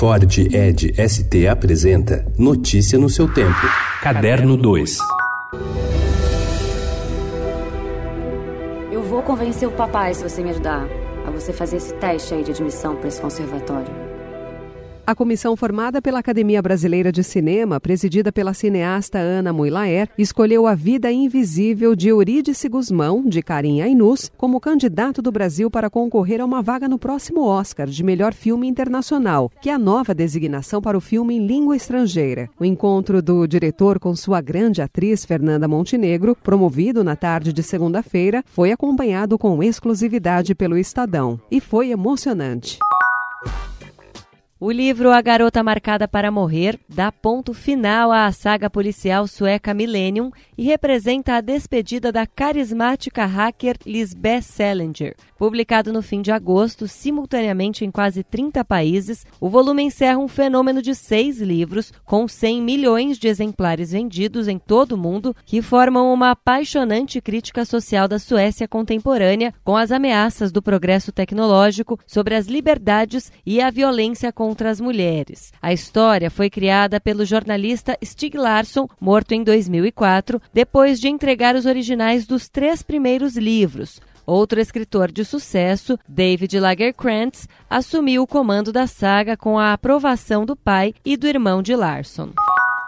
Ford Ed ST apresenta Notícia no seu tempo. Caderno 2. Eu vou convencer o papai se você me ajudar a você fazer esse teste aí de admissão para esse conservatório. A comissão formada pela Academia Brasileira de Cinema, presidida pela cineasta Ana Moilaer, escolheu A Vida Invisível de Eurídice Guzmão, de Karim Ainus, como candidato do Brasil para concorrer a uma vaga no próximo Oscar de melhor filme internacional, que é a nova designação para o filme em língua estrangeira. O encontro do diretor com sua grande atriz Fernanda Montenegro, promovido na tarde de segunda-feira, foi acompanhado com exclusividade pelo Estadão e foi emocionante. O livro A Garota Marcada para Morrer dá ponto final à saga policial sueca Millennium e representa a despedida da carismática hacker Lisbeth Selinger. Publicado no fim de agosto, simultaneamente em quase 30 países, o volume encerra um fenômeno de seis livros, com 100 milhões de exemplares vendidos em todo o mundo, que formam uma apaixonante crítica social da Suécia contemporânea, com as ameaças do progresso tecnológico sobre as liberdades e a violência contra contra as mulheres. A história foi criada pelo jornalista Stig Larsson, morto em 2004, depois de entregar os originais dos três primeiros livros. Outro escritor de sucesso, David Lagerkrantz, assumiu o comando da saga com a aprovação do pai e do irmão de Larson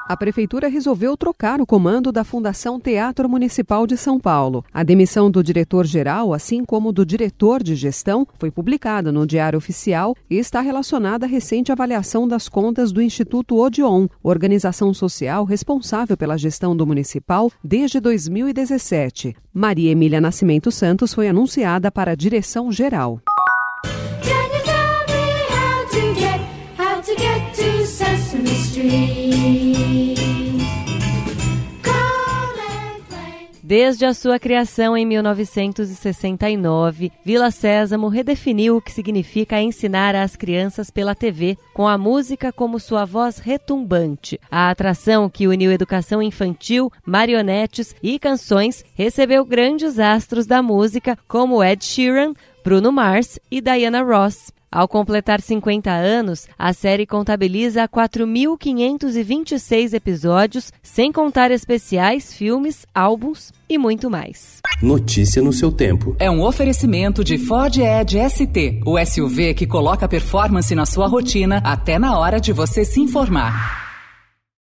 a Prefeitura resolveu trocar o comando da Fundação Teatro Municipal de São Paulo. A demissão do diretor-geral, assim como do diretor de gestão, foi publicada no Diário Oficial e está relacionada à recente avaliação das contas do Instituto Odeon, organização social responsável pela gestão do municipal desde 2017. Maria Emília Nascimento Santos foi anunciada para a direção geral. Desde a sua criação em 1969, Vila Sésamo redefiniu o que significa ensinar às crianças pela TV, com a música como sua voz retumbante. A atração que uniu educação infantil, marionetes e canções recebeu grandes astros da música como Ed Sheeran, Bruno Mars e Diana Ross. Ao completar 50 anos, a série contabiliza 4.526 episódios, sem contar especiais, filmes, álbuns e muito mais. Notícia no seu tempo. É um oferecimento de Ford Edge ST, o SUV que coloca performance na sua rotina até na hora de você se informar.